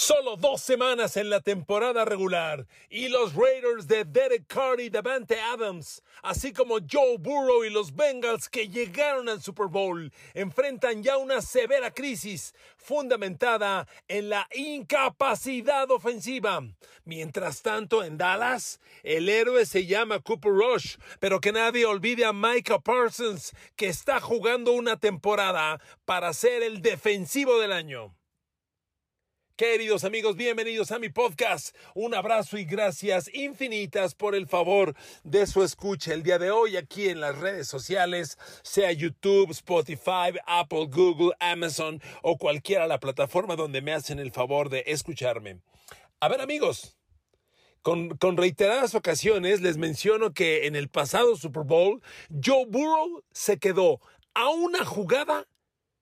Solo dos semanas en la temporada regular y los Raiders de Derek Carr y Davante Adams, así como Joe Burrow y los Bengals que llegaron al Super Bowl, enfrentan ya una severa crisis fundamentada en la incapacidad ofensiva. Mientras tanto, en Dallas, el héroe se llama Cooper Rush, pero que nadie olvide a Micah Parsons, que está jugando una temporada para ser el defensivo del año. Queridos amigos, bienvenidos a mi podcast. Un abrazo y gracias infinitas por el favor de su escucha el día de hoy aquí en las redes sociales, sea YouTube, Spotify, Apple, Google, Amazon o cualquiera la plataforma donde me hacen el favor de escucharme. A ver amigos, con, con, reiteradas ocasiones les menciono que en el pasado Super Bowl, Joe Burrow se quedó a una jugada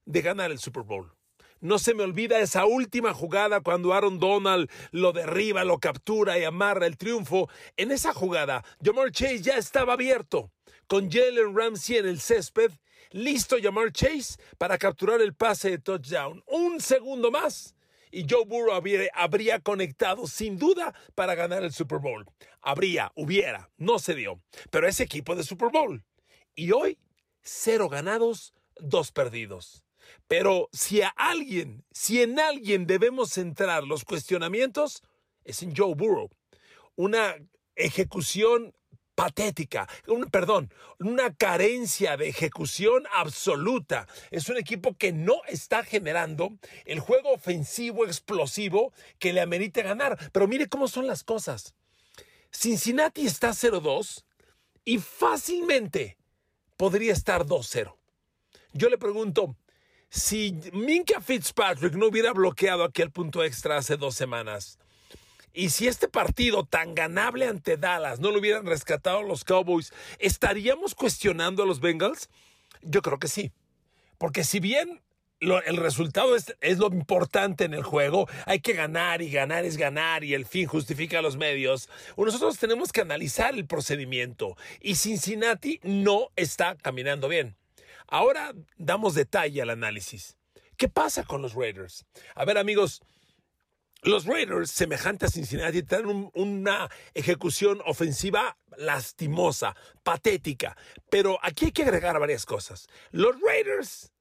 de ganar el Super Bowl. No se me olvida esa última jugada cuando Aaron Donald lo derriba, lo captura y amarra el triunfo. En esa jugada, Jamar Chase ya estaba abierto, con Jalen Ramsey en el césped, listo Jamar Chase para capturar el pase de touchdown. Un segundo más y Joe Burrow habría, habría, conectado sin duda para ganar el Super Bowl. Habría, hubiera, no se dio. Pero ese equipo de Super Bowl. Y hoy, cero ganados, dos perdidos. Pero si a alguien, si en alguien debemos centrar los cuestionamientos, es en Joe Burrow. Una ejecución patética, un, perdón, una carencia de ejecución absoluta. Es un equipo que no está generando el juego ofensivo explosivo que le amerite ganar. Pero mire cómo son las cosas. Cincinnati está 0-2 y fácilmente podría estar 2-0. Yo le pregunto, si Minka Fitzpatrick no hubiera bloqueado aquel punto extra hace dos semanas, y si este partido tan ganable ante Dallas no lo hubieran rescatado los Cowboys, ¿estaríamos cuestionando a los Bengals? Yo creo que sí. Porque si bien el resultado es, es, lo importante en el juego. Hay que ganar y ganar es ganar y el fin justifica los medios. Nosotros tenemos que analizar el procedimiento y Cincinnati no está caminando bien. Ahora damos detalle al análisis. ¿Qué pasa con los Raiders? A ver amigos, los Raiders, semejante a Cincinnati, tienen una ejecución ofensiva lastimosa, patética. Pero aquí hay que agregar varias cosas. Los Raiders,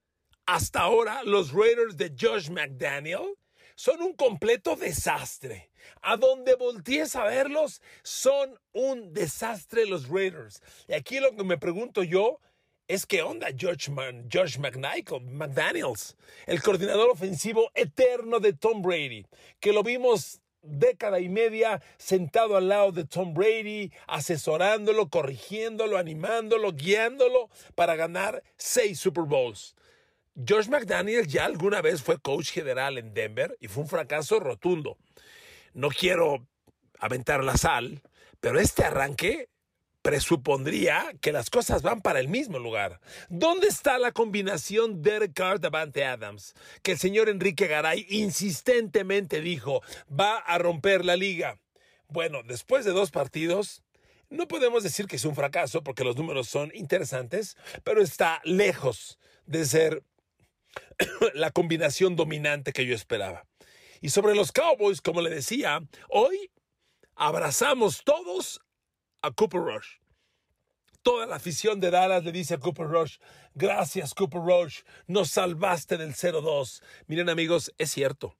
hasta ahora, los Raiders de Josh McDaniel, son un completo desastre. A donde voltees a verlos, son un desastre los Raiders. Y aquí lo que me pregunto yo es que onda George, George McDaniels, el coordinador ofensivo eterno de Tom Brady, que lo vimos década y media sentado al lado de Tom Brady, asesorándolo, corrigiéndolo, animándolo, guiándolo para ganar seis Super Bowls. George McDaniels ya alguna vez fue coach general en Denver y fue un fracaso rotundo. No quiero aventar la sal, pero este arranque presupondría que las cosas van para el mismo lugar. ¿Dónde está la combinación Derek Carr Davante Adams? Que el señor Enrique Garay insistentemente dijo va a romper la liga. Bueno, después de dos partidos, no podemos decir que es un fracaso porque los números son interesantes, pero está lejos de ser la combinación dominante que yo esperaba. Y sobre los Cowboys, como le decía, hoy abrazamos todos a Cooper Rush. Toda la afición de Dallas le dice a Cooper Rush, gracias Cooper Rush, nos salvaste del 0-2. Miren amigos, es cierto,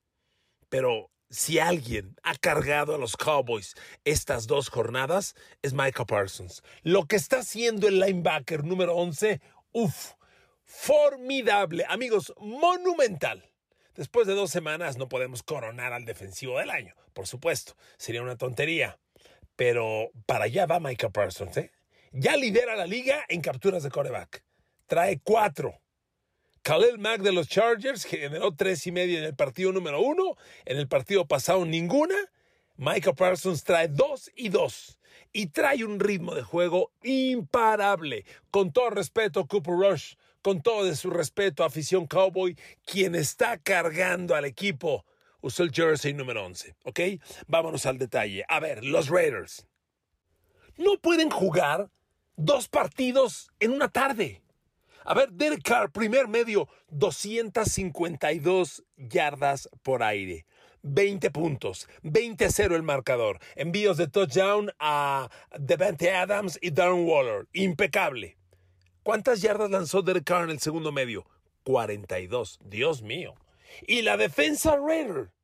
pero si alguien ha cargado a los Cowboys estas dos jornadas, es Michael Parsons. Lo que está haciendo el linebacker número 11, uff, formidable, amigos, monumental. Después de dos semanas no podemos coronar al defensivo del año, por supuesto, sería una tontería. Pero para allá va Micah Parsons, ¿eh? Ya lidera la liga en capturas de coreback. Trae cuatro. Khalil Mack de los Chargers generó tres y medio en el partido número uno. En el partido pasado ninguna. Micah Parsons trae dos y dos. Y trae un ritmo de juego imparable. Con todo respeto, Cooper Rush. Con todo de su respeto, afición Cowboy, quien está cargando al equipo usó el jersey número 11, ¿ok? Vámonos al detalle. A ver, los Raiders. No pueden jugar dos partidos en una tarde. A ver, Derek Carr, primer medio, 252 yardas por aire. 20 puntos, 20-0 el marcador, envíos de touchdown a Devante Adams y Darren Waller, impecable. ¿Cuántas yardas lanzó Derek Carr en el segundo medio? 42, Dios mío. Y la defensa Raider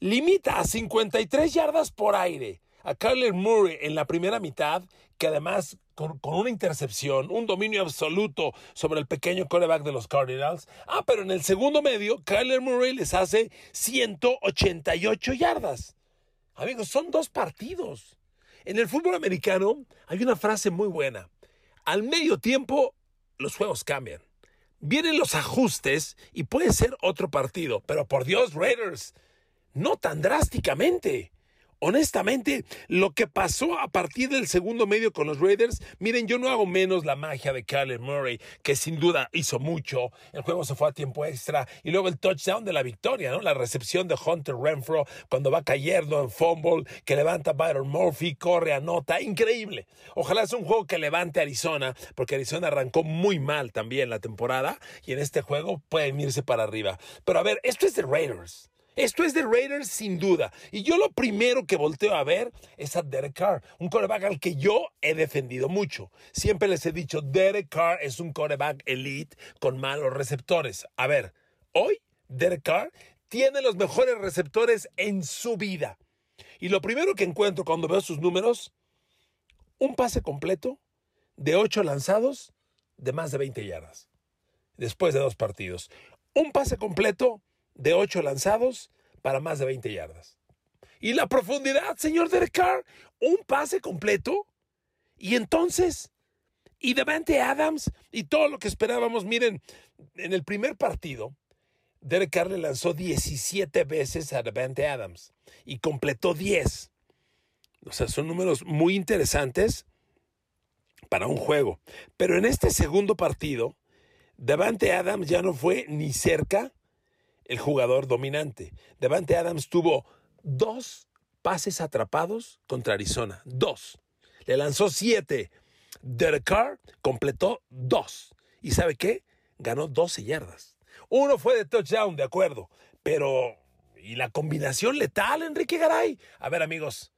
limita a 53 yardas por aire a Kyler Murray en la primera mitad, que además con, una intercepción, un dominio absoluto sobre el pequeño coreback de los Cardinals. Ah, pero en el segundo medio, Kyler Murray les hace 188 yardas. Amigos, son dos partidos. En el fútbol americano hay una frase muy buena. Al medio tiempo, los juegos cambian. Vienen los ajustes y puede ser otro partido, pero por Dios, Raiders, no tan drásticamente. Honestamente, lo que pasó a partir del segundo medio con los Raiders, miren, yo no hago menos la magia de Kyler Murray, que sin duda hizo mucho. El juego se fue a tiempo extra y luego el touchdown de la victoria, ¿no? La recepción de Hunter Renfro cuando va cayendo en fumble, que levanta Byron Murphy, corre, anota, increíble. Ojalá sea un juego que levante Arizona, porque Arizona arrancó muy mal también la temporada y en este juego pueden irse para arriba. Pero a ver, esto es de Raiders. Esto es de Raiders sin duda. Y yo lo primero que volteo a ver es a Derek Carr, un coreback al que yo he defendido mucho. Siempre les he dicho, Derek Carr es un coreback elite con malos receptores. A ver, hoy Derek Carr tiene los mejores receptores en su vida. Y lo primero que encuentro cuando veo sus números, un pase completo de 8 lanzados de más de 20 yardas. Después de dos partidos. Un pase completo de 8 lanzados para más de 20 yardas. Y la profundidad, señor Derek Carr, un pase completo. Y entonces, y Devante Adams y todo lo que esperábamos, miren, en el primer partido, Derek Carr le lanzó 17 veces a Devante Adams y completó 10. O sea, son números muy interesantes para un juego. Pero en este segundo partido, Devante Adams ya no fue ni cerca el jugador dominante. Devante Adams tuvo dos pases atrapados contra Arizona. Dos. Le lanzó siete. Derek Carr completó dos. ¿Y sabe qué? Ganó 12 yardas. Uno fue de touchdown, de acuerdo. Pero, ¿y la combinación letal, Enrique Garay? A ver, amigos.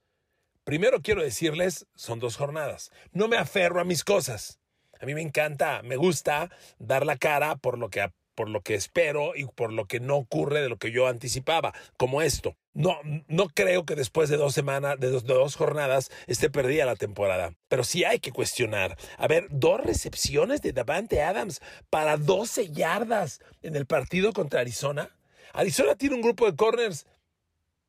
Primero quiero decirles, son dos jornadas. No me aferro a mis cosas. A mí me encanta, me gusta dar la cara por lo que por lo que espero y por lo que no ocurre de lo que yo anticipaba, como esto. No, no creo que después de dos semanas, de dos, jornadas, esté perdida la temporada. Pero sí hay que cuestionar. A ver, dos recepciones de Davante Adams para 12 yardas en el partido contra Arizona. Arizona tiene un grupo de corners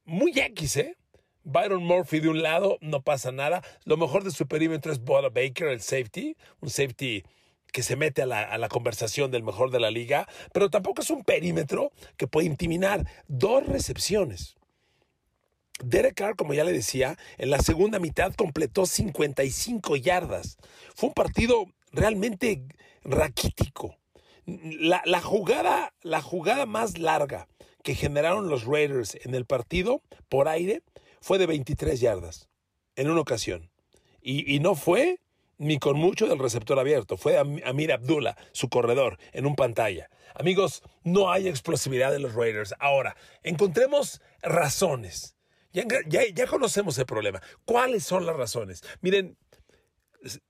muy X, ¿eh? Byron Murphy de un lado, no pasa nada. Lo mejor de su perímetro es Boda Baker, el safety, un safety que se mete a la, conversación del mejor de la liga, pero tampoco es un perímetro que puede intimidar. Dos recepciones. Derek Carr, como ya le decía, en la segunda mitad completó 55 yardas. Fue un partido realmente raquítico. La, la, jugada, la jugada más larga que generaron los Raiders en el partido por aire fue de 23 yardas en una ocasión. Y, y no fue ni con mucho del receptor abierto. Fue Amir Abdullah, su corredor, en un pantalla. Amigos, no hay explosividad de los Raiders. Ahora, encontremos razones. Ya, ya, conocemos el problema. ¿Cuáles son las razones? Miren,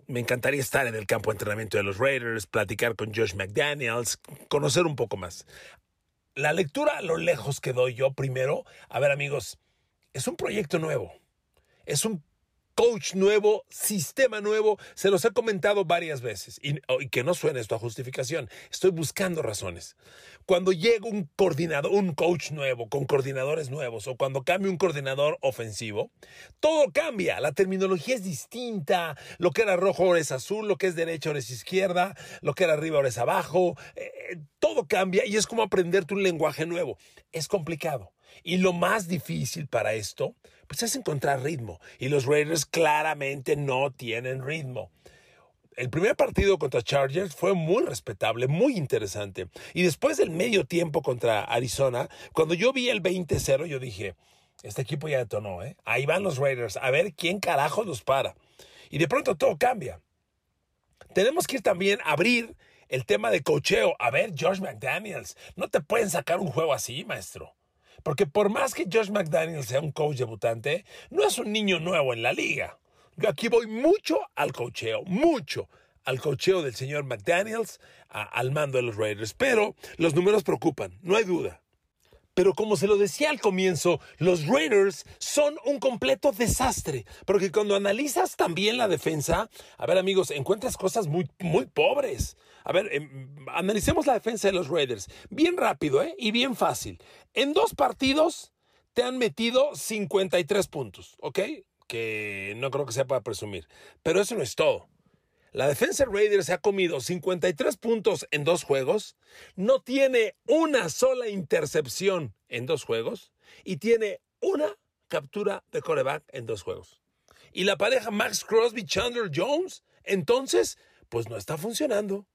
me encantaría estar en el campo de entrenamiento de los Raiders, platicar con Josh McDaniels, conocer un poco más. La lectura a lo lejos que doy yo primero, a ver amigos, es un proyecto nuevo. Es un coach nuevo, sistema nuevo, se los he comentado varias veces y, que no suene esto a justificación, estoy buscando razones. Cuando llega un coordinador, un coach nuevo, con coordinadores nuevos o cuando cambia un coordinador ofensivo, todo cambia, la terminología es distinta, lo que era rojo ahora es azul, lo que es derecha ahora es izquierda, lo que era arriba ahora es abajo, eh, eh, todo cambia y es como aprenderte un lenguaje nuevo. Es complicado. Y lo más difícil para esto, pues es encontrar ritmo. Y los Raiders claramente no tienen ritmo. El primer partido contra Chargers fue muy respetable, muy interesante. Y después del medio tiempo contra Arizona, cuando yo vi el 20-0, yo dije, este equipo ya detonó, ¿eh? Ahí van los Raiders, a ver quién carajo los para. Y de pronto todo cambia. Tenemos que ir también a abrir el tema de cocheo. A ver, George McDaniels, no te pueden sacar un juego así, maestro. Porque por más que Josh McDaniel sea un coach debutante, no es un niño nuevo en la liga. Yo aquí voy mucho al cocheo, mucho al cocheo del señor McDaniels al mando de los Raiders. Pero los números preocupan, no hay duda. Pero como se lo decía al comienzo, los Raiders son un completo desastre. Porque cuando analizas también la defensa, a ver amigos, encuentras cosas muy, muy pobres. A ver, em, analicemos la defensa de los Raiders. Bien rápido, ¿eh? Y bien fácil. En dos partidos te han metido 53 puntos, ¿ok? Que no creo que sea para presumir. Pero eso no es todo. La defensa Raiders ha comido 53 puntos en dos juegos, no tiene una sola intercepción en dos juegos y tiene una captura de coreback en dos juegos. Y la pareja Max Crosby Chandler Jones, entonces, pues no está funcionando.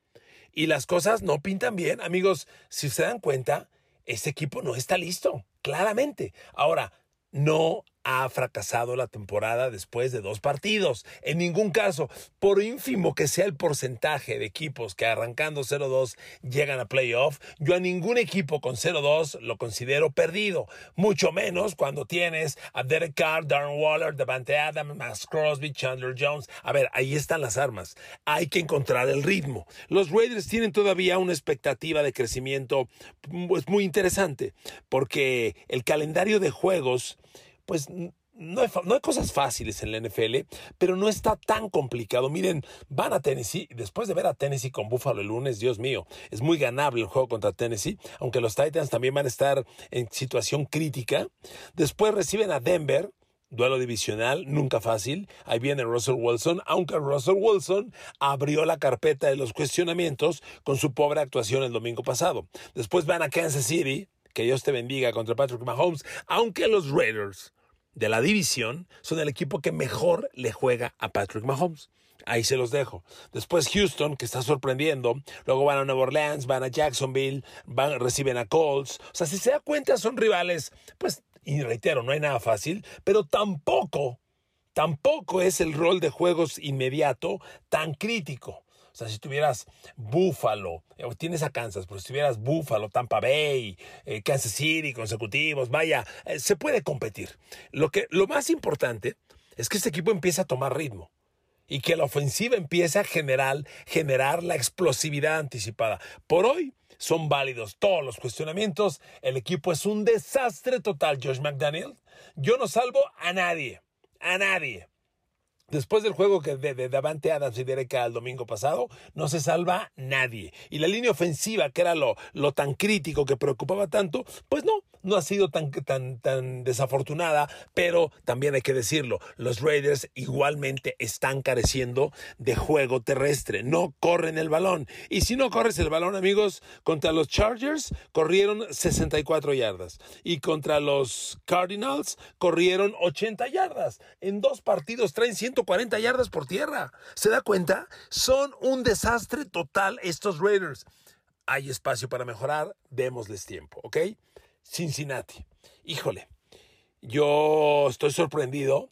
Y las cosas no pintan bien, amigos. Si se dan cuenta, ese equipo no está listo, claramente. Ahora, no ha fracasado la temporada después de dos partidos. En ningún caso, por ínfimo que sea el porcentaje de equipos que arrancando 0-2 llegan a playoff, yo a ningún equipo con 0-2 lo considero perdido. Mucho menos cuando tienes a Derek Carr, Darren Waller, Devante Adams, Max Crosby, Chandler Jones. A ver, ahí están las armas. Hay que encontrar el ritmo. Los Raiders tienen todavía una expectativa de crecimiento pues, muy interesante porque el calendario de juegos pues no hay, cosas fáciles en la NFL, pero no está tan complicado. Miren, van a Tennessee, después de ver a Tennessee con Buffalo el lunes, Dios mío, es muy ganable el juego contra Tennessee, aunque los Titans también van a estar en situación crítica. Después reciben a Denver, duelo divisional, nunca fácil. Ahí viene Russell Wilson, aunque Russell Wilson abrió la carpeta de los cuestionamientos con su pobre actuación el domingo pasado. Después van a Kansas City, que Dios te bendiga contra Patrick Mahomes, aunque los Raiders de la división son el equipo que mejor le juega a Patrick Mahomes. Ahí se los dejo. Después Houston, que está sorprendiendo. Luego van a Nueva Orleans, van a Jacksonville, van, reciben a Colts. O sea, si se da cuenta, son rivales, pues, y reitero, no hay nada fácil, pero tampoco, tampoco es el rol de juegos inmediato tan crítico. O sea, si tuvieras Buffalo, eh, tienes a Kansas, pero si tuvieras Buffalo, Tampa Bay, eh, Kansas City consecutivos, vaya, eh, se puede competir. Lo, que, lo más importante es que este equipo empiece a tomar ritmo y que la ofensiva empiece a generar, generar la explosividad anticipada. Por hoy son válidos todos los cuestionamientos. El equipo es un desastre total, Josh McDaniel. Yo no salvo a nadie, a nadie. Después del juego que de, de Davante Adams y Derek el domingo pasado, no se salva nadie. Y la línea ofensiva, que era lo, lo tan crítico que preocupaba tanto, pues no, no ha sido tan, tan, tan desafortunada, pero también hay que decirlo, los Raiders igualmente están careciendo de juego terrestre, no corren el balón. Y si no corres el balón, amigos, contra los Chargers corrieron 64 yardas y contra los Cardinals corrieron 80 yardas. En dos partidos traen 140 yardas por tierra. ¿Se da cuenta? Son un desastre total estos Raiders. Hay espacio para mejorar, démosles tiempo, ¿ok? Cincinnati. Híjole, yo estoy sorprendido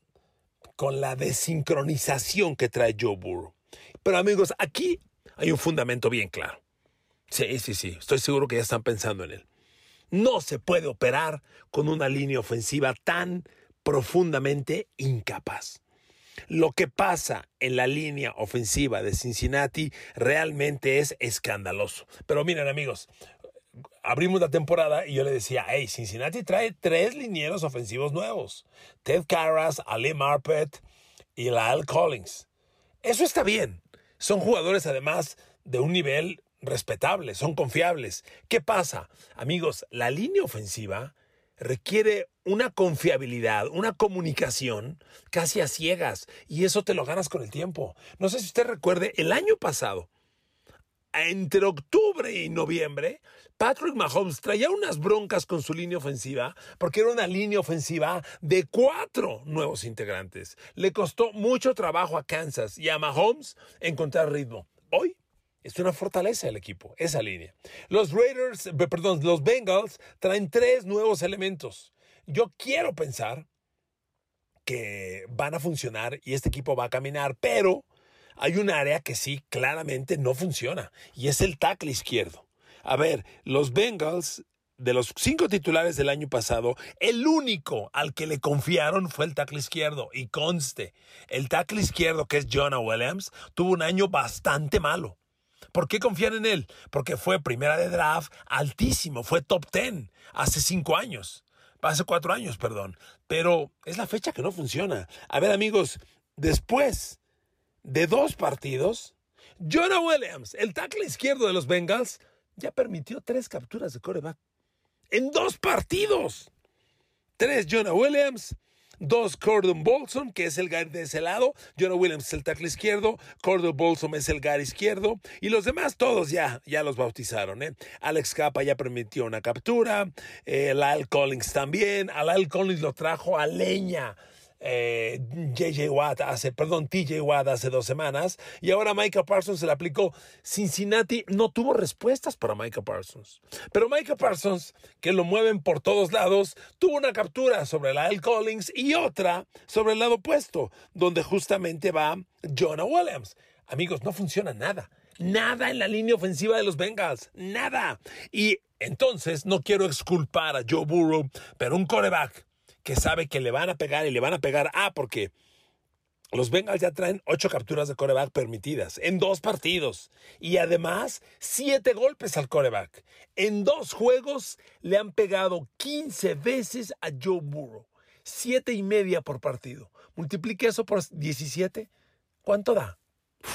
con la desincronización que trae Joe Burrow. Pero amigos, aquí hay un fundamento bien claro. Sí, sí, sí, estoy seguro que ya están pensando en él. No se puede operar con una línea ofensiva tan profundamente incapaz. Lo que pasa en la línea ofensiva de Cincinnati realmente es escandaloso. Pero miren amigos, abrimos la temporada y yo le decía, hey, Cincinnati trae tres linieros ofensivos nuevos. Ted Carras, Ali Marpet y Lyle Collins. Eso está bien. Son jugadores además de un nivel respetable, son confiables. ¿Qué pasa? Amigos, la línea ofensiva requiere una confiabilidad, una comunicación casi a ciegas y eso te lo ganas con el tiempo. No sé si usted recuerde, el año pasado, entre octubre y noviembre, Patrick Mahomes traía unas broncas con su línea ofensiva porque era una línea ofensiva de cuatro nuevos integrantes. Le costó mucho trabajo a Kansas y a Mahomes encontrar ritmo. Hoy es una fortaleza el equipo, esa línea. Los Raiders, perdón, los Bengals traen tres nuevos elementos. Yo quiero pensar que van a funcionar y este equipo va a caminar, pero hay un área que sí claramente no funciona y es el tackle izquierdo. A ver, los Bengals de los cinco titulares del año pasado, el único al que le confiaron fue el tackle izquierdo. Y conste, el tackle izquierdo, que es Jonah Williams, tuvo un año bastante malo. ¿Por qué confían en él? Porque fue primera de draft altísimo, fue top 10 hace cinco años. Hace cuatro años, perdón. Pero es la fecha que no funciona. A ver, amigos, después de dos partidos, Jonah Williams, el tackle izquierdo de los Bengals, ya permitió tres capturas de coreback. En dos partidos. Tres Jonah Williams, Dos, Cordon Bolson, que es el guard de ese lado. Jonah Williams es el tackle izquierdo. Cordon Bolson es el guard izquierdo. Y los demás, todos ya, ya los bautizaron. ¿eh? Alex Capa ya permitió una captura. Eh, Lyle Collins también. A Lyle Collins lo trajo a leña eh, JJ Watt hace, perdón, TJ Watt hace dos semanas y ahora Micah Parsons se le aplicó. Cincinnati no tuvo respuestas para Micah Parsons. Pero Micah Parsons, que lo mueven por todos lados, tuvo una captura sobre la Al Collins y otra sobre el lado opuesto, donde justamente va Jonah Williams. Amigos, no funciona nada. Nada en la línea ofensiva de los Bengals. Nada. Y entonces no quiero exculpar a Joe Burrow, pero un coreback que sabe que le van a pegar y le van a pegar. Ah, porque los Bengals ya traen ocho capturas de coreback permitidas en dos partidos. Y además, siete golpes al coreback. En dos juegos le han pegado 15 veces a Joe Burrow. Siete y media por partido. Multiplique eso por 17. ¿Cuánto da?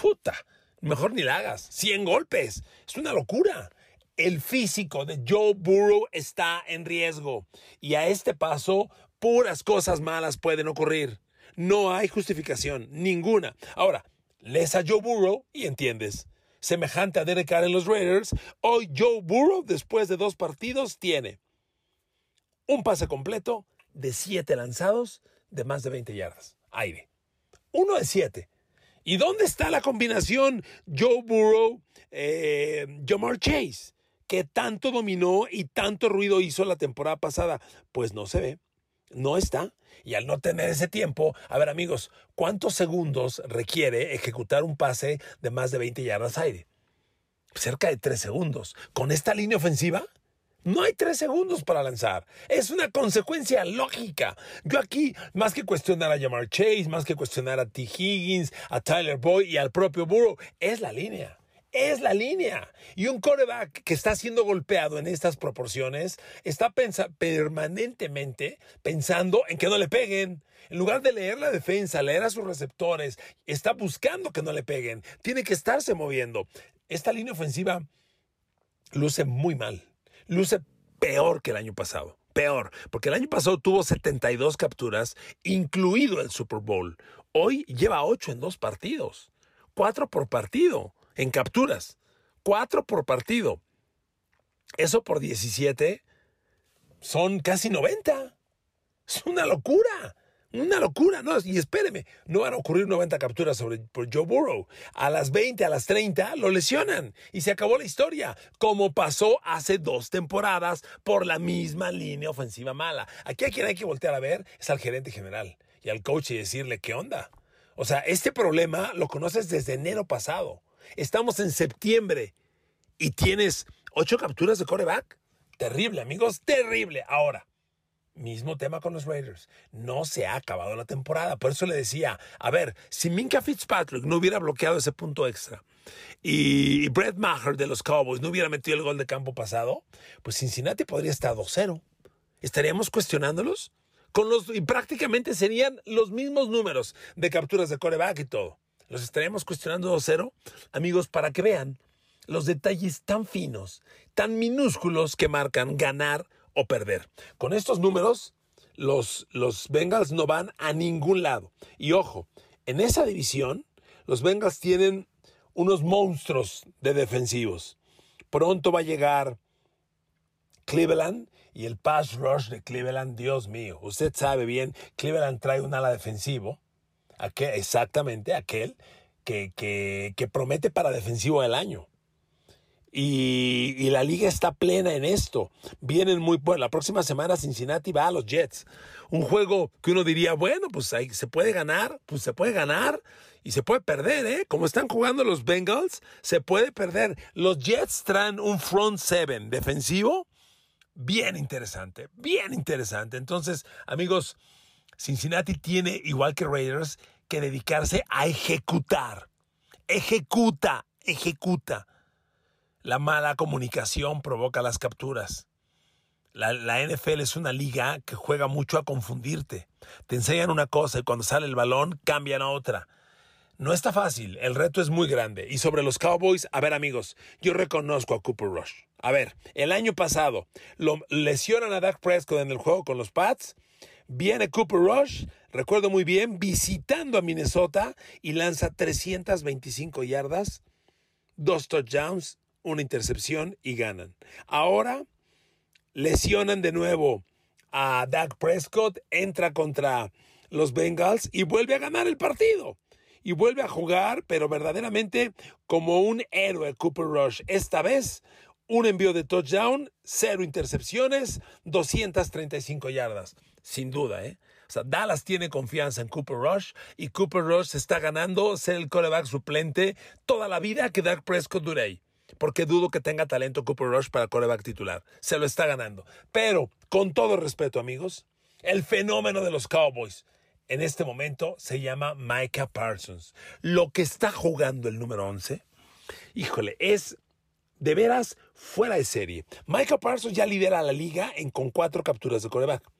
Puta. Mejor ni la hagas. 100 golpes. Es una locura. El físico de Joe Burrow está en riesgo. Y a este paso puras cosas malas pueden ocurrir. No hay justificación, ninguna. Ahora, lees a Joe Burrow y entiendes. Semejante a Derek Carr en los Raiders, hoy Joe Burrow, después de dos partidos, tiene un pase completo de siete lanzados de más de 20 yardas. Aire. Uno de siete. ¿Y dónde está la combinación Joe Burrow, eh, Jamar Chase? que tanto dominó y tanto ruido hizo la temporada pasada? Pues no se ve no está. Y al no tener ese tiempo, a ver amigos, ¿cuántos segundos requiere ejecutar un pase de más de 20 yardas aire? Cerca de 3 segundos. Con esta línea ofensiva, no hay 3 segundos para lanzar. Es una consecuencia lógica. Yo aquí, más que cuestionar a Jamar Chase, más que cuestionar a T. Higgins, a Tyler Boyd y al propio Burrow, es la línea es la línea. Y un coreback que está siendo golpeado en estas proporciones está permanentemente pensando en que no le peguen. En lugar de leer la defensa, leer a sus receptores, está buscando que no le peguen. Tiene que estarse moviendo. Esta línea ofensiva luce muy mal. Luce peor que el año pasado. Peor, porque el año pasado tuvo 72 capturas, incluido el Super Bowl. Hoy lleva 8 en dos partidos. 4 por partido en capturas. Cuatro por partido. Eso por 17 son casi 90. Es una locura. Una locura, ¿no? Y espéreme, no van a ocurrir 90 capturas sobre por Joe Burrow. A las 20, a las 30 lo lesionan y se acabó la historia, como pasó hace dos temporadas por la misma línea ofensiva mala. Aquí a quien hay que voltear a ver es al gerente general y al coach y decirle, ¿qué onda? O sea, este problema lo conoces desde enero pasado. Estamos en septiembre y tienes ocho capturas de coreback. Terrible, amigos, terrible. Ahora, mismo tema con los Raiders. No se ha acabado la temporada. Por eso le decía, a ver, si Minka Fitzpatrick no hubiera bloqueado ese punto extra y Brett Maher de los Cowboys no hubiera metido el gol de campo pasado, pues Cincinnati podría estar 2-0. ¿Estaríamos cuestionándolos? Con los, y prácticamente serían los mismos números de capturas de coreback y todo los estaremos cuestionando 2-0, amigos, para que vean los detalles tan finos, tan minúsculos que marcan ganar o perder. Con estos números, los, los Bengals no van a ningún lado. Y ojo, en esa división, los Bengals tienen unos monstruos de defensivos. Pronto va a llegar Cleveland y el pass rush de Cleveland, Dios mío, usted sabe bien, Cleveland trae un ala defensivo exactamente aquel que, que, promete para defensivo del año. Y, la liga está plena en esto. Vienen muy bueno. La próxima semana Cincinnati va a los Jets. Un juego que uno diría, bueno, pues se puede ganar, pues se puede ganar y se puede perder, ¿eh? Como están jugando los Bengals, se puede perder. Los Jets traen un front seven defensivo bien interesante, bien interesante. Entonces, amigos, Cincinnati tiene, igual que Raiders, que dedicarse a ejecutar. Ejecuta, ejecuta. La mala comunicación provoca las capturas. La, NFL es una liga que juega mucho a confundirte. Te enseñan una cosa y cuando sale el balón cambian a otra. No está fácil, el reto es muy grande. Y sobre los Cowboys, a ver amigos, yo reconozco a Cooper Rush. A ver, el año pasado lo lesionan a Dak Prescott en el juego con los Pats. Viene Cooper Rush, recuerdo muy bien, visitando a Minnesota y lanza 325 yardas, dos touchdowns, una intercepción y ganan. Ahora lesionan de nuevo a Dak Prescott, entra contra los Bengals y vuelve a ganar el partido y vuelve a jugar, pero verdaderamente como un héroe Cooper Rush. Esta vez un envío de touchdown, cero intercepciones, 235 yardas. Sin duda, ¿eh? O sea, Dallas tiene confianza en Cooper Rush y Cooper Rush está ganando ser el coreback suplente toda la vida que Dak Prescott dure. Porque dudo que tenga talento Cooper Rush para coreback titular. Se lo está ganando. Pero, con todo respeto, amigos, el fenómeno de los Cowboys en este momento se llama Micah Parsons. Lo que está jugando el número 11, híjole, es de veras fuera de serie. Micah Parsons ya lidera la liga en, con cuatro capturas de coreback.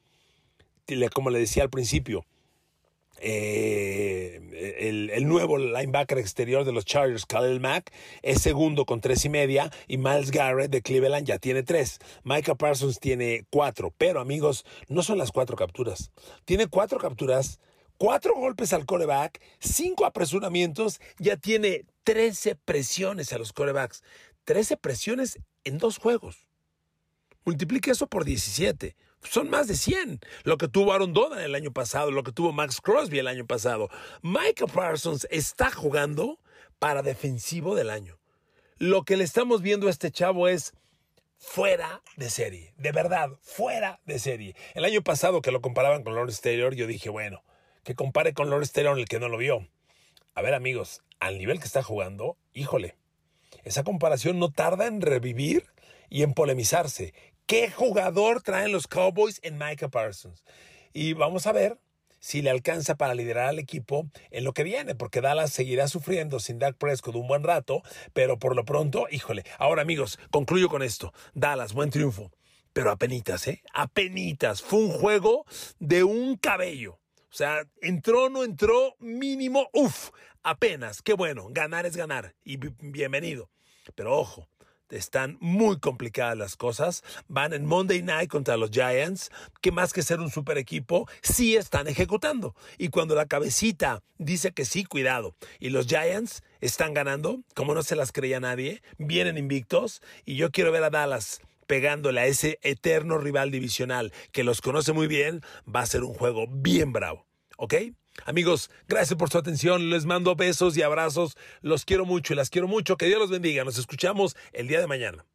Como le decía al principio, eh, el, nuevo linebacker exterior de los Chargers, Khalil Mack, es segundo con tres y media y Miles Garrett de Cleveland ya tiene tres. Micah Parsons tiene cuatro, pero amigos, no son las cuatro capturas. Tiene cuatro capturas, cuatro golpes al coreback, cinco apresuramientos, ya tiene 13 presiones a los corebacks. 13 presiones en dos juegos. Multiplique eso por 17 son más de 100. Lo que tuvo Aaron Donald el año pasado, lo que tuvo Max Crosby el año pasado. Michael Parsons está jugando para defensivo del año. Lo que le estamos viendo a este chavo es fuera de serie. De verdad, fuera de serie. El año pasado que lo comparaban con Lawrence Taylor, yo dije, bueno, que compare con Lawrence Taylor el que no lo vio. A ver, amigos, al nivel que está jugando, híjole, esa comparación no tarda en revivir y en polemizarse. ¿Qué jugador traen los Cowboys en Micah Parsons? Y vamos a ver si le alcanza para liderar al equipo en lo que viene, porque Dallas seguirá sufriendo sin Dak Prescott un buen rato, pero por lo pronto, híjole. Ahora, amigos, concluyo con esto. Dallas, buen triunfo, pero apenitas, ¿eh? Apenitas. Fue un juego de un cabello. O sea, entró, no entró, mínimo, uff, apenas. Qué bueno, ganar es ganar y bienvenido. Pero ojo, están muy complicadas las cosas. Van en Monday Night contra los Giants, que más que ser un super equipo, sí están ejecutando. Y cuando la cabecita dice que sí, cuidado. Y los Giants están ganando, como no se las creía nadie, vienen invictos. Y yo quiero ver a Dallas pegándole a ese eterno rival divisional que los conoce muy bien. Va a ser un juego bien bravo. ¿Ok? Amigos, gracias por su atención. Les mando besos y abrazos. Los quiero mucho y las quiero mucho. Que Dios los bendiga. Nos escuchamos el día de mañana.